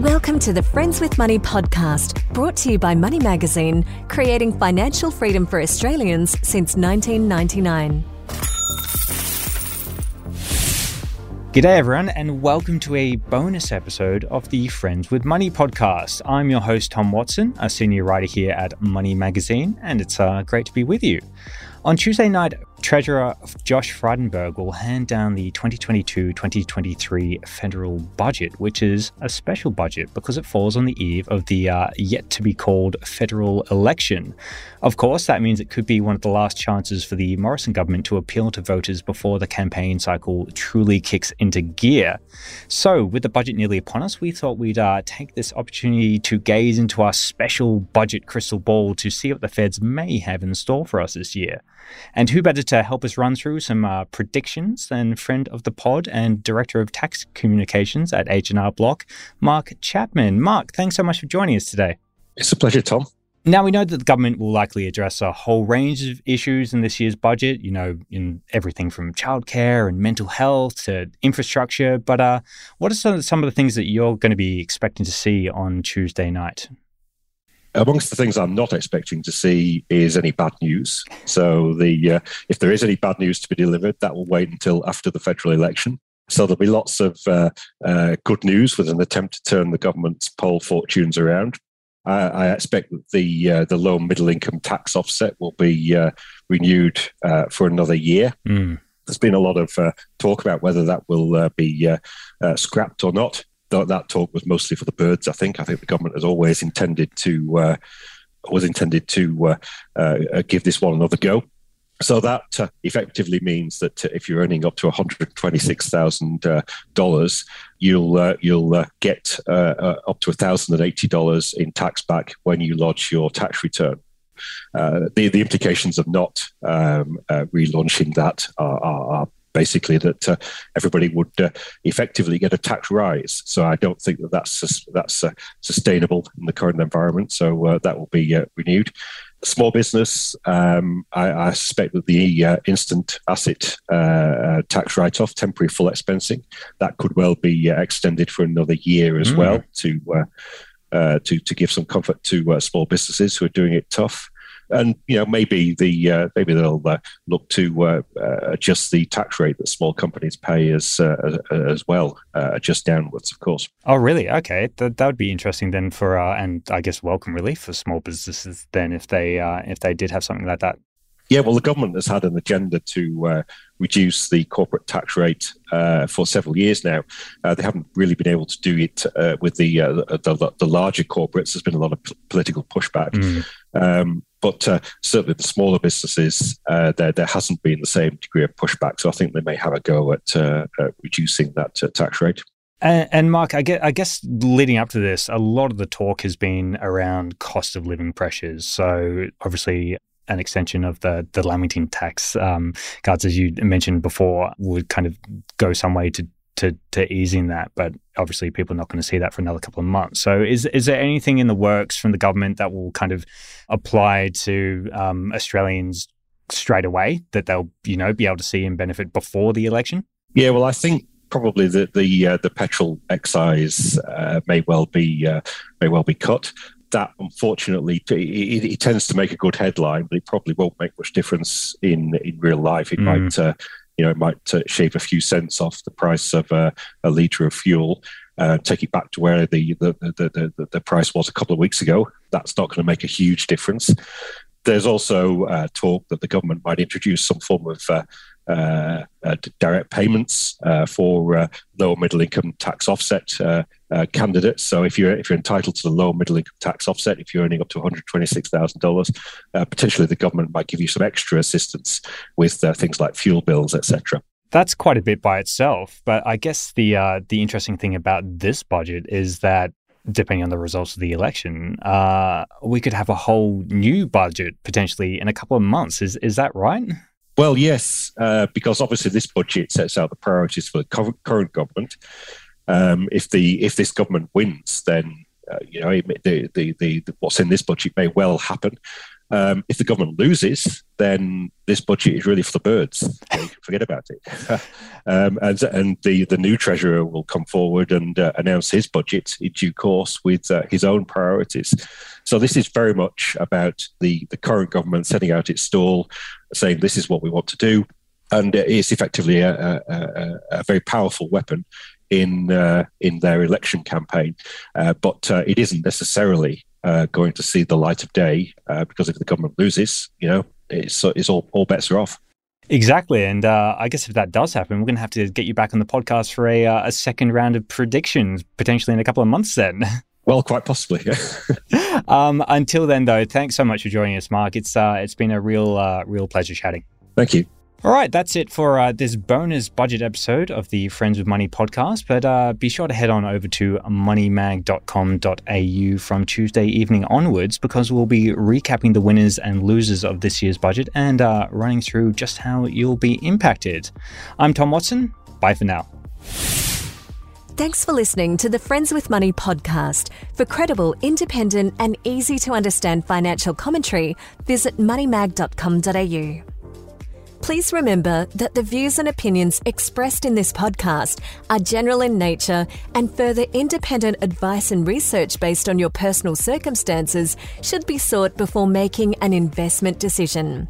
Welcome to the Friends with Money podcast, brought to you by Money Magazine, creating financial freedom for Australians since 1999. G'day, everyone, and welcome to a bonus episode of the Friends with Money podcast. I'm your host, Tom Watson, a senior writer here at Money Magazine, and it's uh, great to be with you. On Tuesday night, Treasurer Josh Frydenberg will hand down the 2022 2023 federal budget, which is a special budget because it falls on the eve of the uh, yet to be called federal election. Of course, that means it could be one of the last chances for the Morrison government to appeal to voters before the campaign cycle truly kicks into gear. So, with the budget nearly upon us, we thought we'd uh, take this opportunity to gaze into our special budget crystal ball to see what the feds may have in store for us this year. And who better to help us run through some uh, predictions than friend of the pod and director of tax communications at H&R Block, Mark Chapman. Mark, thanks so much for joining us today. It's a pleasure, Tom. Now, we know that the government will likely address a whole range of issues in this year's budget, you know, in everything from childcare and mental health to infrastructure. But uh, what are some of the things that you're going to be expecting to see on Tuesday night? Amongst the things I'm not expecting to see is any bad news. So the uh, if there is any bad news to be delivered, that will wait until after the federal election. So there'll be lots of uh, uh, good news with an attempt to turn the government's poll fortunes around. I expect that the uh, the low middle income tax offset will be uh, renewed uh, for another year. Mm. There's been a lot of talk about whether that will be scrapped or not th- that talk was mostly for the birds. I think. I think the government has always intended to uh, was intended to uh, uh, give this one another go. So that uh, effectively means that uh, if you're earning up to one hundred twenty-six thousand uh, dollars, you'll uh, you'll uh, get up to thousand and eighty dollars in tax back when you lodge your tax return. the the implications of not um, relaunching that are, are basically that uh, everybody would uh, effectively get a tax rise. So I don't think that that's that's uh, sustainable in the current environment. So uh, that will be uh, renewed. Small business, um, I, I, suspect that the uh, instant asset tax write-off, temporary full expensing, that could well be extended for another year as mm. well to. to, to give some comfort to small businesses who are doing it tough and you know maybe the uh, maybe they'll uh, look to uh, uh adjust the tax rate that small companies pay as uh, as well, uh, adjust downwards, of course. Oh, really? Okay, that that would be interesting then for and I guess welcome relief for small businesses then if they if they did have something like that. Yeah, well, the government has had an agenda to uh, reduce the corporate tax rate uh, for several years now. Uh, they haven't really been able to do it with the, the, the larger corporates. There's been a lot of p- political pushback. Mm. Um, but uh, certainly the smaller businesses, uh, there there hasn't been the same degree of pushback. So I think they may have a go at, uh, reducing that uh, tax rate. And, and, Mark, I guess, I guess leading up to this, a lot of the talk has been around cost of living pressures. So obviously, an extension of the the Lamington tax um, cards, as you mentioned before, would kind of go some way to to to easing that, but obviously people are not going to see that for another couple of months. So is is there anything in the works from the government that will kind of apply to um, Australians straight away that they'll you know be able to see and benefit before the election? Yeah, well, I think probably the the uh, the petrol excise uh, may well be uh, may well be cut. That unfortunately it, it, tends to make a good headline, but it probably won't make much difference in in real life. It mm. might uh, you know, it might uh, shave a few cents off the price of uh, a litre of fuel. Uh, take it back to where the the, the, the, the price was a couple of weeks ago. That's not going to make a huge difference. There's also uh, talk that the government might introduce some form of uh, uh, uh, direct payments uh, for lower middle income tax offset candidates. So if you're if you're entitled to the lower middle income tax offset, if you're earning up to one hundred twenty six thousand dollars, potentially the government might give you some extra assistance with things like fuel bills, etc that's quite a bit by itself. But I guess the uh, the interesting thing about this budget is that depending on the results of the election, uh, we could have a whole new budget potentially in a couple of months. Is is that right? Well, yes, uh, because obviously this budget sets out the priorities for the current government. Um, if the if this government wins, then uh, you know the, the, the, what's in this budget may well happen. Um, if the government loses, then this budget is really for the birds. Forget about it. um, and and the, the new treasurer will come forward and uh, announce his budget in due course with uh, his own priorities. So this is very much about the, the current government setting out its stall, saying this is what we want to do. And it's effectively a, a, a very powerful weapon in uh, in their election campaign, uh, but uh, it isn't necessarily uh, going to see the light of day uh, because if the government loses, you know, it's it's all all bets are off. Exactly, and uh, I guess if that does happen, we're going to have to get you back on the podcast for a a second round of predictions, potentially in a couple of months. Then. Well, quite possibly. Yeah. um, until then, though, thanks so much for joining us, Mark. It's it's been a real real pleasure chatting. Thank you. All right, that's it for uh, this bonus budget episode of the Friends with Money podcast. But uh, be sure to head on over to moneymag.com.au from Tuesday evening onwards because we'll be recapping the winners and losers of this year's budget and uh, running through just how you'll be impacted. I'm Tom Watson. Bye for now. Thanks for listening to the Friends with Money podcast. For credible, independent, and easy to understand financial commentary, visit moneymag.com.au. Please remember that the views and opinions expressed in this podcast are general in nature and further independent advice and research based on your personal circumstances should be sought before making an investment decision.